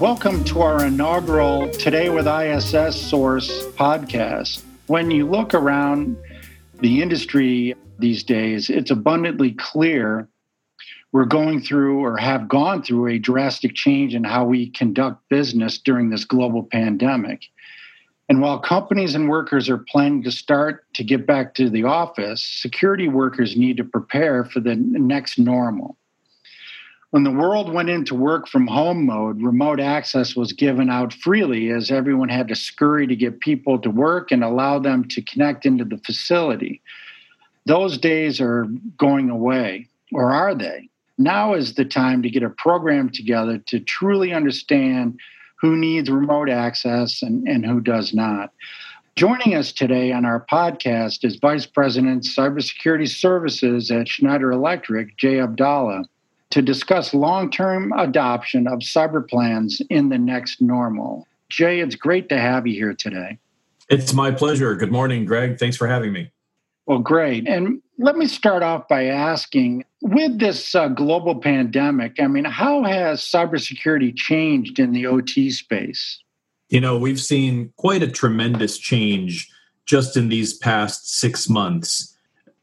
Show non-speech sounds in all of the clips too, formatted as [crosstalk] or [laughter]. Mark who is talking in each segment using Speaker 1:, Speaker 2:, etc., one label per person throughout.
Speaker 1: welcome to our inaugural Today with ISS Source podcast. When you look around the industry these days, it's abundantly clear we're going through or have gone through a drastic change in how we conduct business during this global pandemic. And while companies and workers are planning to start to get back to the office, security workers need to prepare for the next normal. When the world went into work from home mode, remote access was given out freely as everyone had to scurry to get people to work and allow them to connect into the facility. Those days are going away, or are they? Now is the time to get a program together to truly understand who needs remote access and, and who does not. Joining us today on our podcast is Vice President Cybersecurity Services at Schneider Electric, Jay Abdallah to discuss long term adoption of cyber plans in the next normal. Jay, it's great to have you here today.
Speaker 2: It's my pleasure. Good morning, Greg. Thanks for having me.
Speaker 1: Well, great. And let me start off by asking with this uh, global pandemic, I mean, how has cybersecurity changed in the OT space?
Speaker 2: You know, we've seen quite a tremendous change just in these past six months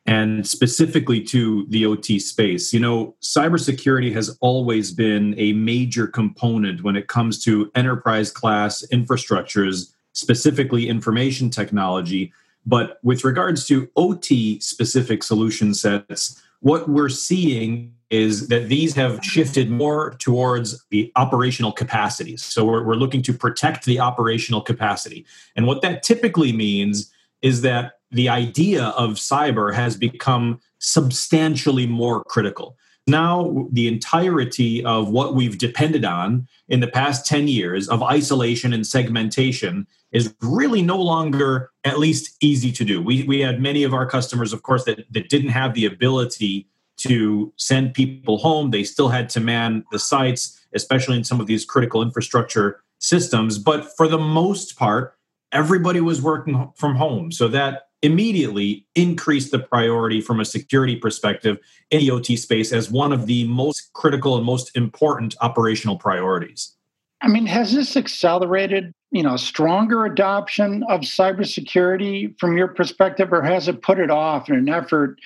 Speaker 2: and specifically to the OT space. You know, cybersecurity has always been a major component when it comes to enterprise class infrastructures, specifically information technology. But with regards to OT specific solution sets, what we're seeing is that these have shifted more towards the operational capacities. So we're, we're looking to protect the operational capacity. And what that typically means is that the idea of cyber has become substantially more critical. Now, the entirety of what we've depended on in the past 10 years of isolation and segmentation is really no longer at least easy to do. We, we had many of our customers, of course, that, that didn't have the ability to send people home. They still had to man the sites, especially in some of these critical infrastructure systems. But for the most part, everybody was working from home. So that immediately increased the priority from a security perspective in the OT space as one of the most critical and most important operational priorities.
Speaker 1: I mean, has this accelerated, you know, stronger adoption of cybersecurity from your perspective, or has it put it off in an effort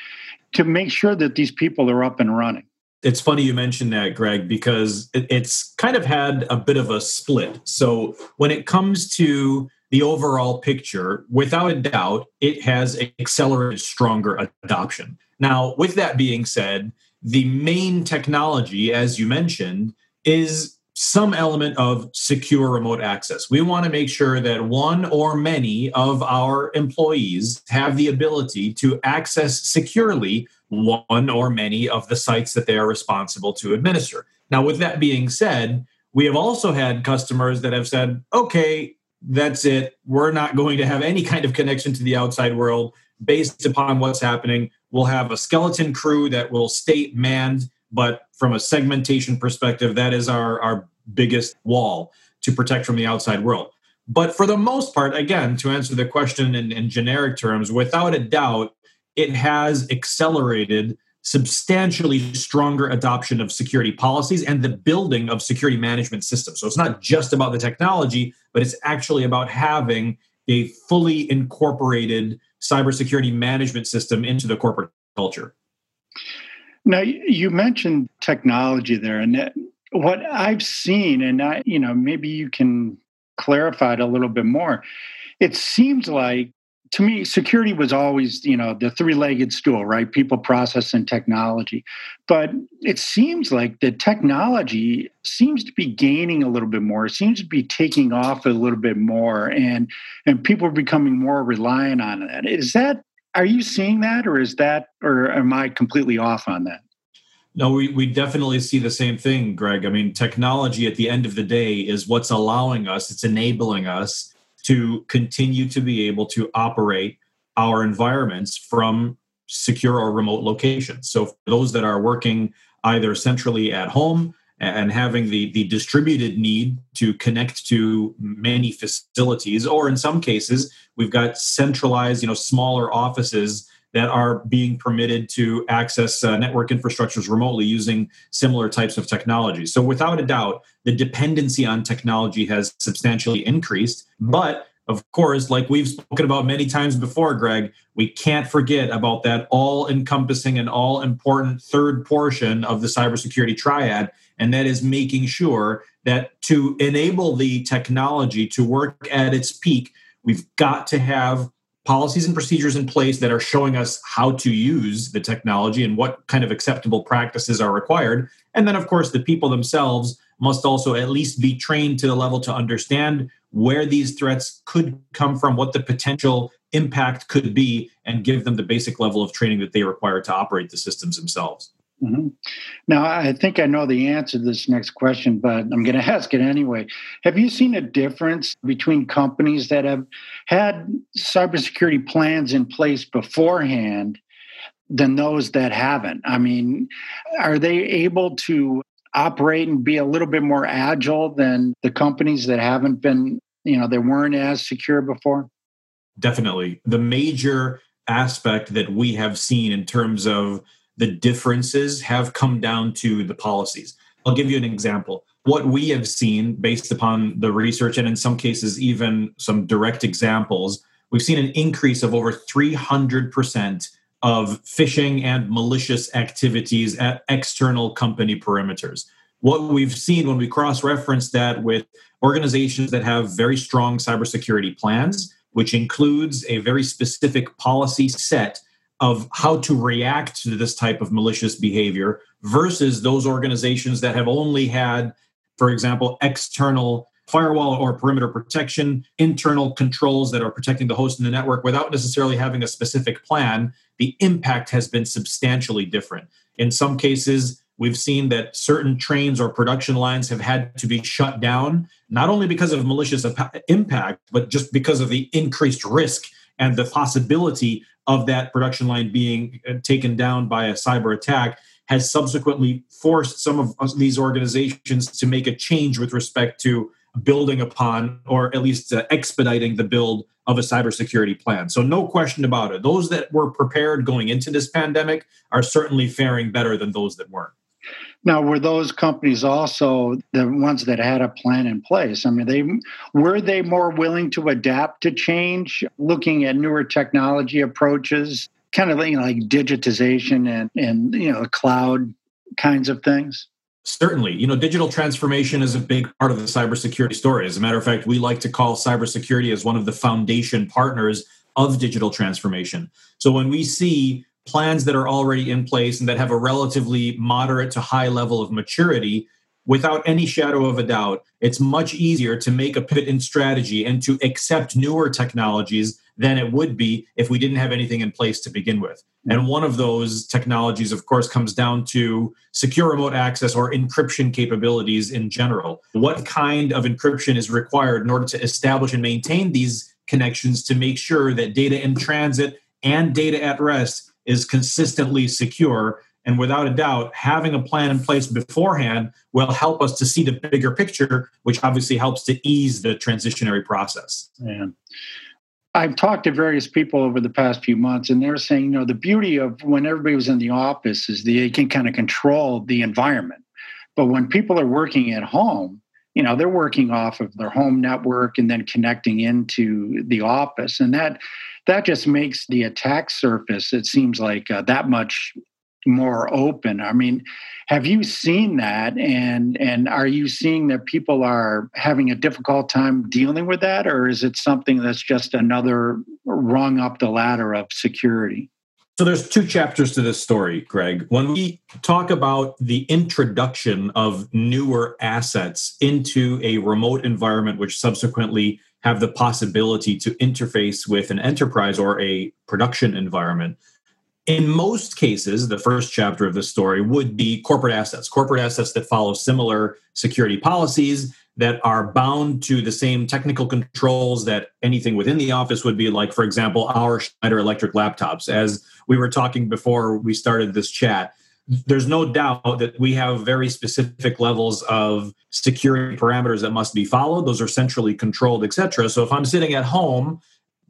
Speaker 1: to make sure that these people are up and running?
Speaker 2: It's funny you mentioned that, Greg, because it's kind of had a bit of a split. So when it comes to the overall picture, without a doubt, it has accelerated stronger adoption. Now, with that being said, the main technology, as you mentioned, is some element of secure remote access. We want to make sure that one or many of our employees have the ability to access securely one or many of the sites that they are responsible to administer. Now, with that being said, we have also had customers that have said, okay, that's it. We're not going to have any kind of connection to the outside world based upon what's happening. We'll have a skeleton crew that will stay manned, but from a segmentation perspective, that is our, our biggest wall to protect from the outside world. But for the most part, again, to answer the question in, in generic terms, without a doubt, it has accelerated substantially stronger adoption of security policies and the building of security management systems. So it's not just about the technology, but it's actually about having a fully incorporated cybersecurity management system into the corporate culture.
Speaker 1: Now, you mentioned technology there, and what I've seen, and I, you know, maybe you can clarify it a little bit more. It seems like to me, security was always, you know, the three-legged stool, right? People, process, and technology. But it seems like the technology seems to be gaining a little bit more. It seems to be taking off a little bit more, and and people are becoming more reliant on that. Is that? Are you seeing that, or is that, or am I completely off on that?
Speaker 2: No, we, we definitely see the same thing, Greg. I mean, technology at the end of the day is what's allowing us, it's enabling us to continue to be able to operate our environments from secure or remote locations. So for those that are working either centrally at home and having the, the distributed need to connect to many facilities, or in some cases, we've got centralized, you know, smaller offices that are being permitted to access uh, network infrastructures remotely using similar types of technology. So, without a doubt, the dependency on technology has substantially increased. But of course, like we've spoken about many times before, Greg, we can't forget about that all encompassing and all important third portion of the cybersecurity triad, and that is making sure that to enable the technology to work at its peak, we've got to have policies and procedures in place that are showing us how to use the technology and what kind of acceptable practices are required. And then, of course, the people themselves must also at least be trained to the level to understand where these threats could come from, what the potential impact could be, and give them the basic level of training that they require to operate the systems themselves.
Speaker 1: Mm-hmm. Now, I think I know the answer to this next question, but I'm going [laughs] to ask it anyway. Have you seen a difference between companies that have had cybersecurity plans in place beforehand than those that haven't? I mean, are they able to operate and be a little bit more agile than the companies that haven't been, you know, they weren't as secure before?
Speaker 2: Definitely. The major aspect that we have seen in terms of the differences have come down to the policies. I'll give you an example. What we have seen based upon the research, and in some cases, even some direct examples, we've seen an increase of over 300% of phishing and malicious activities at external company perimeters. What we've seen when we cross reference that with organizations that have very strong cybersecurity plans, which includes a very specific policy set of how to react to this type of malicious behavior versus those organizations that have only had, for example, external firewall or perimeter protection, internal controls that are protecting the host in the network without necessarily having a specific plan, the impact has been substantially different. In some cases, we've seen that certain trains or production lines have had to be shut down, not only because of malicious impact, but just because of the increased risk and the possibility of that production line being uh, taken down by a cyber attack has subsequently forced some of these organizations to make a change with respect to building upon or at least uh, expediting the build of a cybersecurity plan. So, no question about it. Those that were prepared going into this pandemic are certainly faring better than those that weren't.
Speaker 1: Now, were those companies also the ones that had a plan in place? I mean, they were they more willing to adapt to change, looking at newer technology approaches, kind of know, like digitization and and you know cloud kinds of things.
Speaker 2: Certainly, you know, digital transformation is a big part of the cybersecurity story. As a matter of fact, we like to call cybersecurity as one of the foundation partners of digital transformation. So when we see plans that are already in place and that have a relatively moderate to high level of maturity, without any shadow of a doubt, it's much easier to make a pivot in strategy and to accept newer technologies than it would be if we didn't have anything in place to begin with. And one of those technologies, of course, comes down to secure remote access or encryption capabilities in general. What kind of encryption is required in order to establish and maintain these connections to make sure that data in transit and data at rest is consistently secure. And without a doubt, having a plan in place beforehand will help us to see the bigger picture, which obviously helps to ease the transitionary process.
Speaker 1: Yeah. I've talked to various people over the past few months, and they're saying, you know, the beauty of when everybody was in the office is they can kind of control the environment. But when people are working at home, you know, they're working off of their home network and then connecting into the office. And that that just makes the attack surface, it seems like, uh, that much more open. I mean, have you seen that and and are you seeing that people are having a difficult time dealing with that or is it something that's just another rung up the ladder of security?
Speaker 2: So there's two chapters to this story, Greg. When we talk about the introduction of newer assets into a remote environment which subsequently have the possibility to interface with an enterprise or a production environment. In most cases, the first chapter of the story would be corporate assets, corporate assets that follow similar security policies that are bound to the same technical controls that anything within the office would be like, for example, our Schneider electric laptops. As we were talking before we started this chat, there's no doubt that we have very specific levels of security parameters that must be followed those are centrally controlled etc so if i'm sitting at home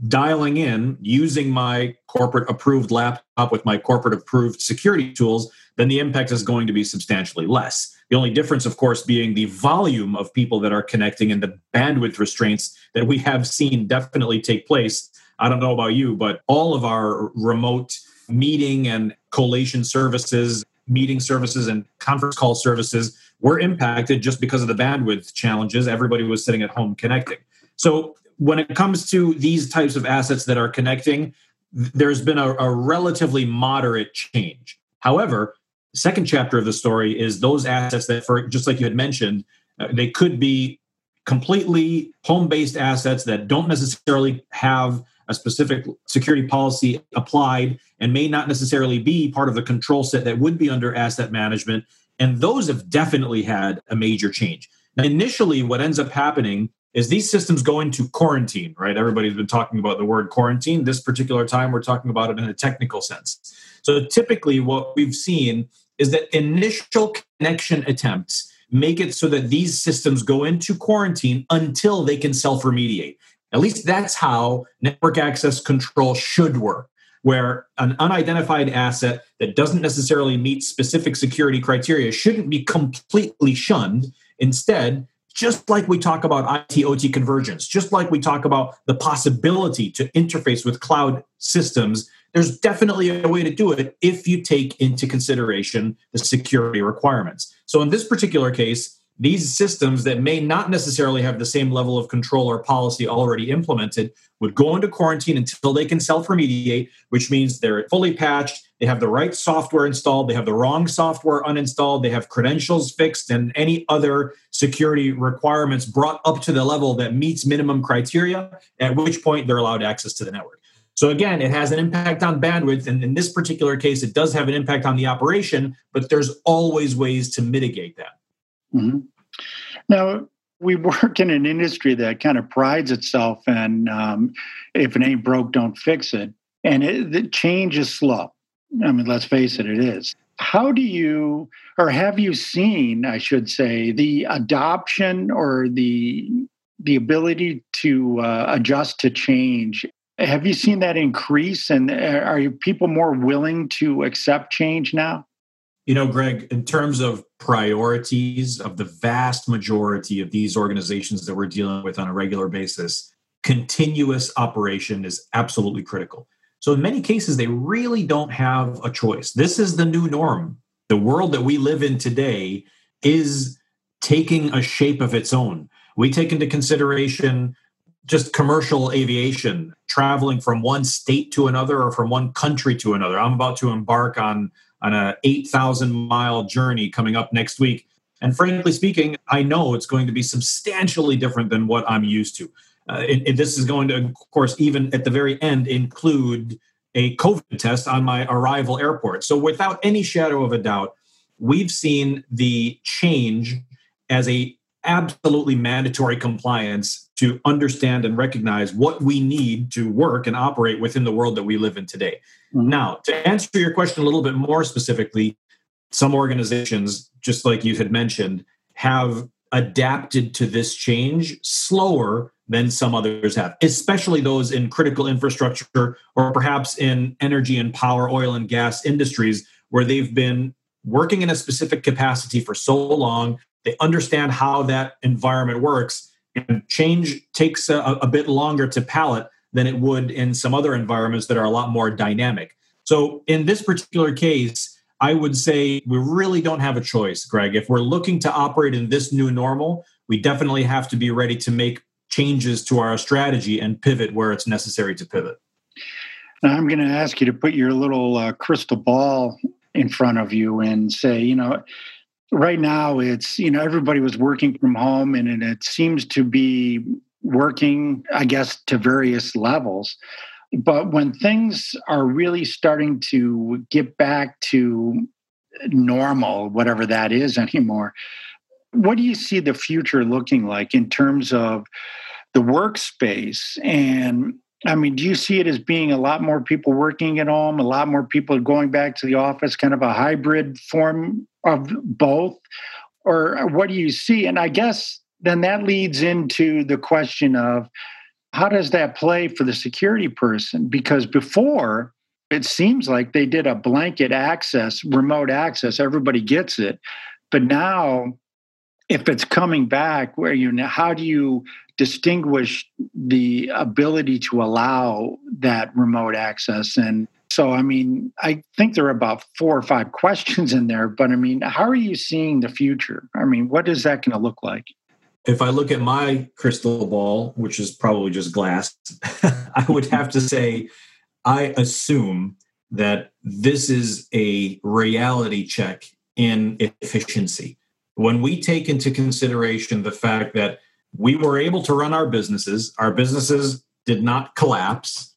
Speaker 2: dialing in using my corporate approved laptop with my corporate approved security tools, then the impact is going to be substantially less. The only difference, of course, being the volume of people that are connecting and the bandwidth restraints that we have seen definitely take place. I don't know about you, but all of our remote meeting and collation services, meeting services, and conference call services were impacted just because of the bandwidth challenges. Everybody was sitting at home connecting. So when it comes to these types of assets that are connecting, there's been a, a relatively moderate change. However, second chapter of the story is those assets that, for just like you had mentioned, uh, they could be completely home-based assets that don't necessarily have a specific security policy applied and may not necessarily be part of the control set that would be under asset management. And those have definitely had a major change. Now, initially, what ends up happening is these systems go into quarantine, right? Everybody's been talking about the word quarantine. This particular time, we're talking about it in a technical sense. So typically, what we've seen is that initial connection attempts make it so that these systems go into quarantine until they can self remediate. At least that's how network access control should work, where an unidentified asset that doesn't necessarily meet specific security criteria shouldn't be completely shunned. Instead, just like we talk about IT OT convergence, just like we talk about the possibility to interface with cloud systems, there's definitely a way to do it if you take into consideration the security requirements. So in this particular case, these systems that may not necessarily have the same level of control or policy already implemented would go into quarantine until they can self remediate, which means they're fully patched, they have the right software installed, they have the wrong software uninstalled, they have credentials fixed, and any other security requirements brought up to the level that meets minimum criteria, at which point they're allowed access to the network. So again, it has an impact on bandwidth. And in this particular case, it does have an impact on the operation, but there's always ways to mitigate that.
Speaker 1: Mm-hmm. Now, we work in an industry that kind of prides itself in um, if it ain't broke, don't fix it. And it, the change is slow. I mean, let's face it, it is. How do you, or have you seen, I should say, the adoption or the the ability to uh, adjust to change? Have you seen that increase, and uh, are people more willing to accept change now?
Speaker 2: You know, Greg, in terms of priorities of the vast majority of these organizations that we're dealing with on a regular basis, continuous operation is absolutely critical. So, in many cases, they really don't have a choice. This is the new norm. The world that we live in today is taking a shape of its own. We take into consideration just commercial aviation, traveling from one state to another or from one country to another. I'm about to embark on on a 8,000 mile journey coming up next week. And frankly speaking, I know it's going to be substantially different than what I'm used to. Uh, and, and this is going to, of course, even at the very end, include a COVID test on my arrival airport. So, without any shadow of a doubt, we've seen the change as a absolutely mandatory compliance to understand and recognize what we need to work and operate within the world that we live in today. Mm-hmm. Now, to answer your question a little bit more specifically, some organizations, just like you had mentioned, have adapted to this change slower than some others have, especially those in critical infrastructure or perhaps in energy and power, oil and gas industries where they've been working in a specific capacity for so long they understand how that environment works, and change takes a, a bit longer to palate than it would in some other environments that are a lot more dynamic. So, in this particular case, I would say we really don't have a choice, Greg. If we're looking to operate in this new normal, we definitely have to be ready to make changes to our strategy and pivot where it's necessary to pivot.
Speaker 1: Now, I'm going to ask you to put your little uh, crystal ball in front of you and say, you know, right now it's you know everybody was working from home and, and it seems to be working i guess to various levels but when things are really starting to get back to normal whatever that is [laughs] anymore what do you see the future looking like in terms of the workspace and I mean, do you see it as being a lot more people working at home, a lot more people going back to the office, kind of a hybrid form of both? Or what do you see? And I guess then that leads into the question of how does that play for the security person? Because before, it seems like they did a blanket access, remote access, everybody gets it. But now, if it's coming back, where you know, how do you distinguish the ability to allow that remote access? And so, I mean, I think there are about four or five [laughs] questions in there, but I mean, how are you seeing the future? I mean, what is that going to look like?
Speaker 2: If I look at my crystal ball, which is probably just glass, [laughs] I would have to say I assume that this is a reality check in efficiency. When we take into consideration the fact that we were able to run our businesses, our businesses did not collapse.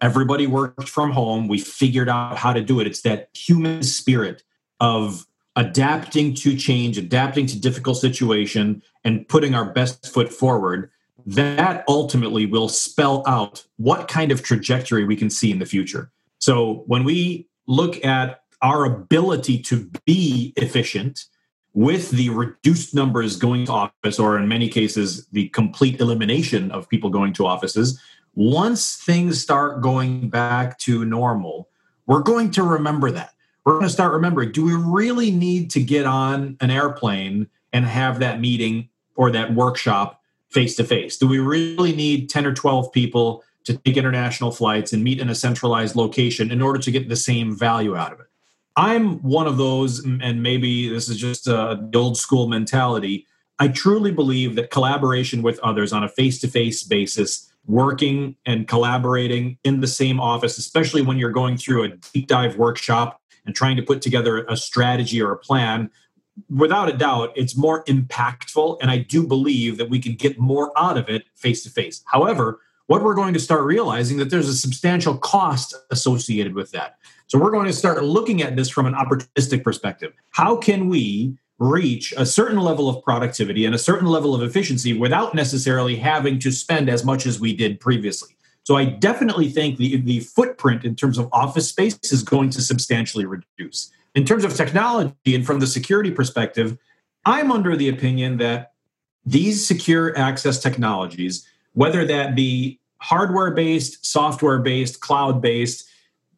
Speaker 2: Everybody worked from home. We figured out how to do it. It's that human spirit of adapting to change, adapting to difficult situation, and putting our best foot forward, that ultimately will spell out what kind of trajectory we can see in the future. So when we look at our ability to be efficient with the reduced numbers going to office, or in many cases, the complete elimination of people going to offices, once things start going back to normal, we're going to remember that we're going to start remembering do we really need to get on an airplane and have that meeting or that workshop face to face? Do we really need 10 or 12 people to take international flights and meet in a centralized location in order to get the same value out of it? I'm one of those, and maybe this is just uh, the old school mentality. I truly believe that collaboration with others on a face to face basis, working and collaborating in the same office, especially when you're going through a deep dive workshop and trying to put together a strategy or a plan, without a doubt, it's more impactful. And I do believe that we can get more out of it face to face. However, what we're going to start realizing that there's a substantial cost associated with that. So we're going to start looking at this from an opportunistic perspective. How can we reach a certain level of productivity and a certain level of efficiency without necessarily having to spend as much as we did previously? So I definitely think the, the footprint in terms of office space is going to substantially reduce. In terms of technology and from the security perspective, I'm under the opinion that these secure access technologies, whether that be hardware based, software based, cloud based,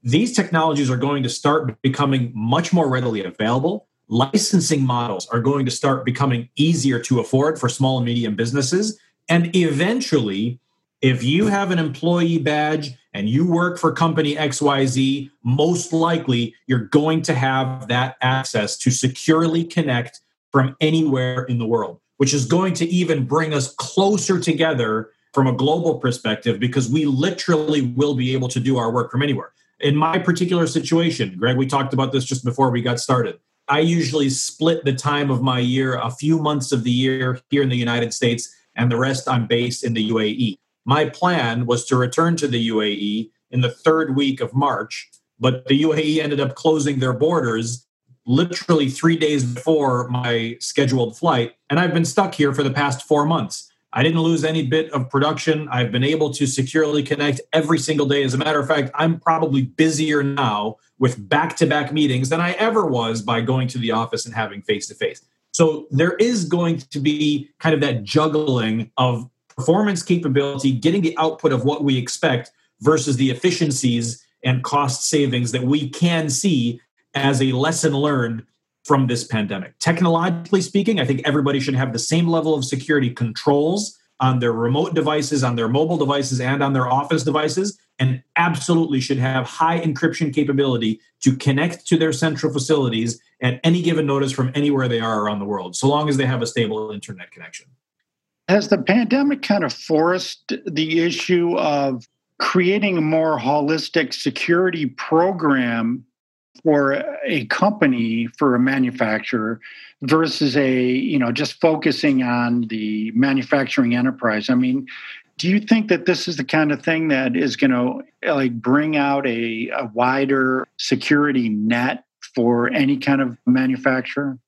Speaker 2: these technologies are going to start becoming much more readily available. Licensing models are going to start becoming easier to afford for small and medium businesses. And eventually, if you have an employee badge and you work for company XYZ, most likely you're going to have that access to securely connect from anywhere in the world, which is going to even bring us closer together from a global perspective because we literally will be able to do our work from anywhere. In my particular situation, Greg, we talked about this just before we got started. I usually split the time of my year, a few months of the year here in the United States, and the rest I'm based in the UAE. My plan was to return to the UAE in the third week of March, but the UAE ended up closing their borders literally three days before my scheduled flight. And I've been stuck here for the past four months. I didn't lose any bit of production. I've been able to securely connect every single day. As a matter of fact, I'm probably busier now with back to back meetings than I ever was by going to the office and having face to face. So there is going to be kind of that juggling of performance capability, getting the output of what we expect versus the efficiencies and cost savings that we can see as a lesson learned from this pandemic. Technologically speaking, I think everybody should have the same level of security controls on their remote devices, on their mobile devices, and on their office devices, and absolutely should have high encryption capability to connect to their central facilities at any given notice from anywhere they are around the world, so long as they have a stable internet connection.
Speaker 1: Has the pandemic kind of forced the issue of creating a more holistic security program for a company for a manufacturer versus a you know just focusing on the manufacturing enterprise? I mean do you think that this is the kind of thing that is going to like bring out a, a wider security net for any kind of manufacturer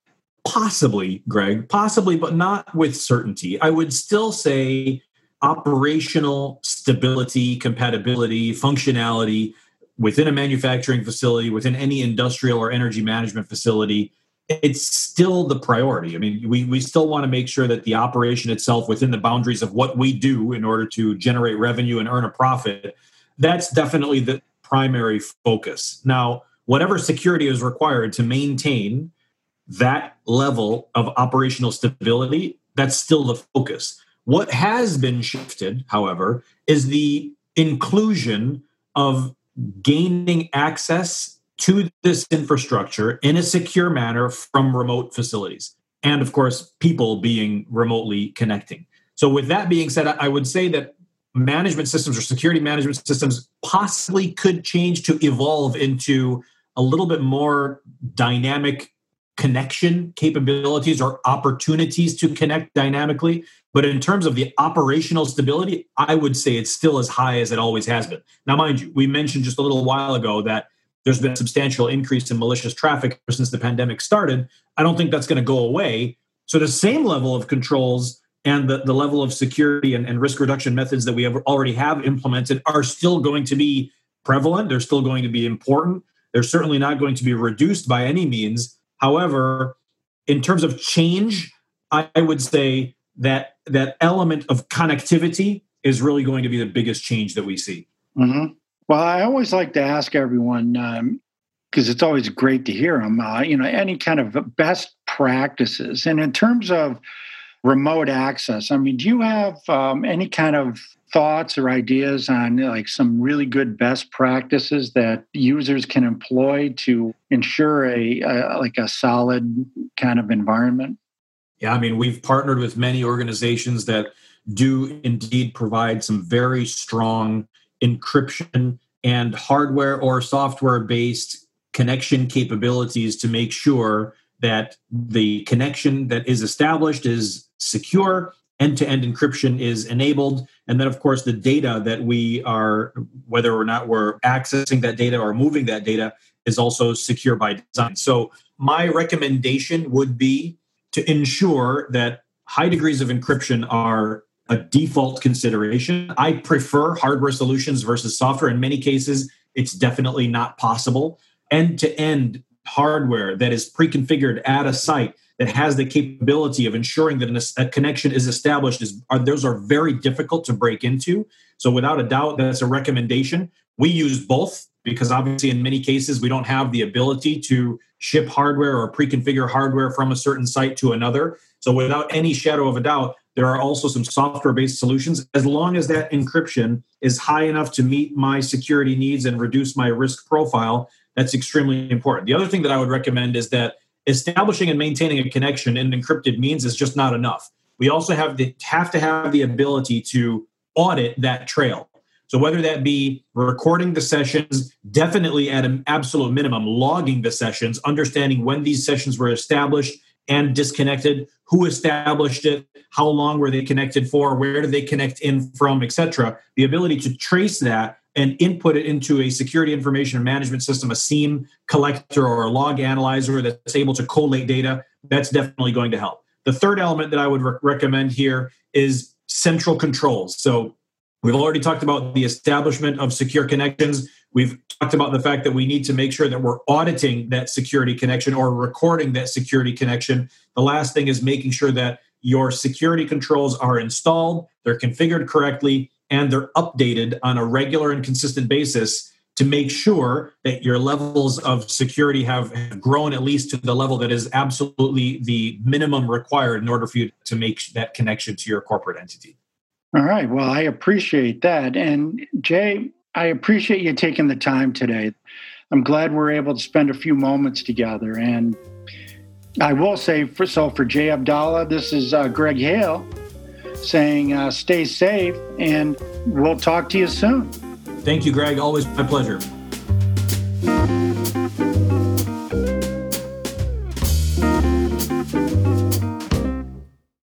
Speaker 2: Possibly, Greg, possibly, but not with certainty. I would still say operational stability, compatibility, functionality within a manufacturing facility, within any industrial or energy management facility it's still the priority. I mean, we, we still want to make sure that the operation itself, within the boundaries of what we do in order to generate revenue and earn a profit, that's definitely the primary focus. Now, whatever security is required to maintain that level of operational stability, that's still the focus. What has been shifted, however, is the inclusion of gaining access to this infrastructure in a secure manner from remote facilities. And of course, people being remotely connecting. So, with that being said, I would say that management systems or security management systems possibly could change to evolve into a little bit more dynamic connection capabilities or opportunities to connect dynamically. But in terms of the operational stability, I would say it's still as high as it always has been. Now, mind you, we mentioned just a little while ago that there's been a substantial increase in malicious traffic since the pandemic started. I don't think that's going to go away. So the same level of controls and the, the level of security and, and risk reduction methods that we have already have implemented are still going to be prevalent. They're still going to be important. They're certainly not going to be reduced by any means. However, in terms of change, I, would say that that element of connectivity is really going to be the biggest change that we see.
Speaker 1: Mm-hmm. Well, I always like to ask everyone because um, it's always great to hear them. Uh, you know, any kind of best practices, and in terms of remote access, I mean, do you have um, any kind of thoughts or ideas on like some really good best practices that users can employ to ensure a, a like a solid kind of environment?
Speaker 2: Yeah, I mean, we've partnered with many organizations that do indeed provide some very strong encryption and hardware or software based connection capabilities to make sure that the connection that is established is secure end to end encryption is enabled and then of course the data that we are whether or not we're accessing that data or moving that data is also secure by design so my recommendation would be to ensure that high degrees of encryption are a default consideration. I prefer hardware solutions versus software. In many cases, it's definitely not possible. End to end hardware that is pre configured at a site that has the capability of ensuring that a connection is established is are, those are very difficult to break into. So without a doubt, that's a recommendation. We use both because obviously in many cases we don't have the ability to ship hardware or pre-configure hardware from a certain site to another. So without any shadow of a doubt, there are also some software based solutions. As long as that encryption is high enough to meet my security needs and reduce my risk profile, that's extremely important. The other thing that I would recommend is that establishing and maintaining a connection in encrypted means is just not enough. We also have to have to have the ability to audit that trail. So whether that be recording the sessions, definitely at an absolute minimum, logging the sessions, understanding when these sessions were established and disconnected, who established it, how long were they connected for, where did they connect in from, etc. The ability to trace that and input it into a security information management system, a SIEM collector or a log analyzer that's able to collate data, that's definitely going to help. The third element that I would re- recommend here is central controls. So we've already talked about the establishment of secure connections. We've talked about the fact that we need to make sure that we're auditing that security connection or recording that security connection. The last thing is making sure that your security controls are installed, they're configured correctly, and they're updated on a regular and consistent basis to make sure that your levels of security have grown at least to the level that is absolutely the minimum required in order for you to make that connection to your corporate entity.
Speaker 1: All right. Well, I appreciate that. And Jay, I appreciate you taking the time today. I'm glad we're able to spend a few moments together. And I will say, for, so for Jay Abdallah, this is uh, Greg Hale saying uh, stay safe and we'll talk to you soon.
Speaker 2: Thank you, Greg. Always my pleasure.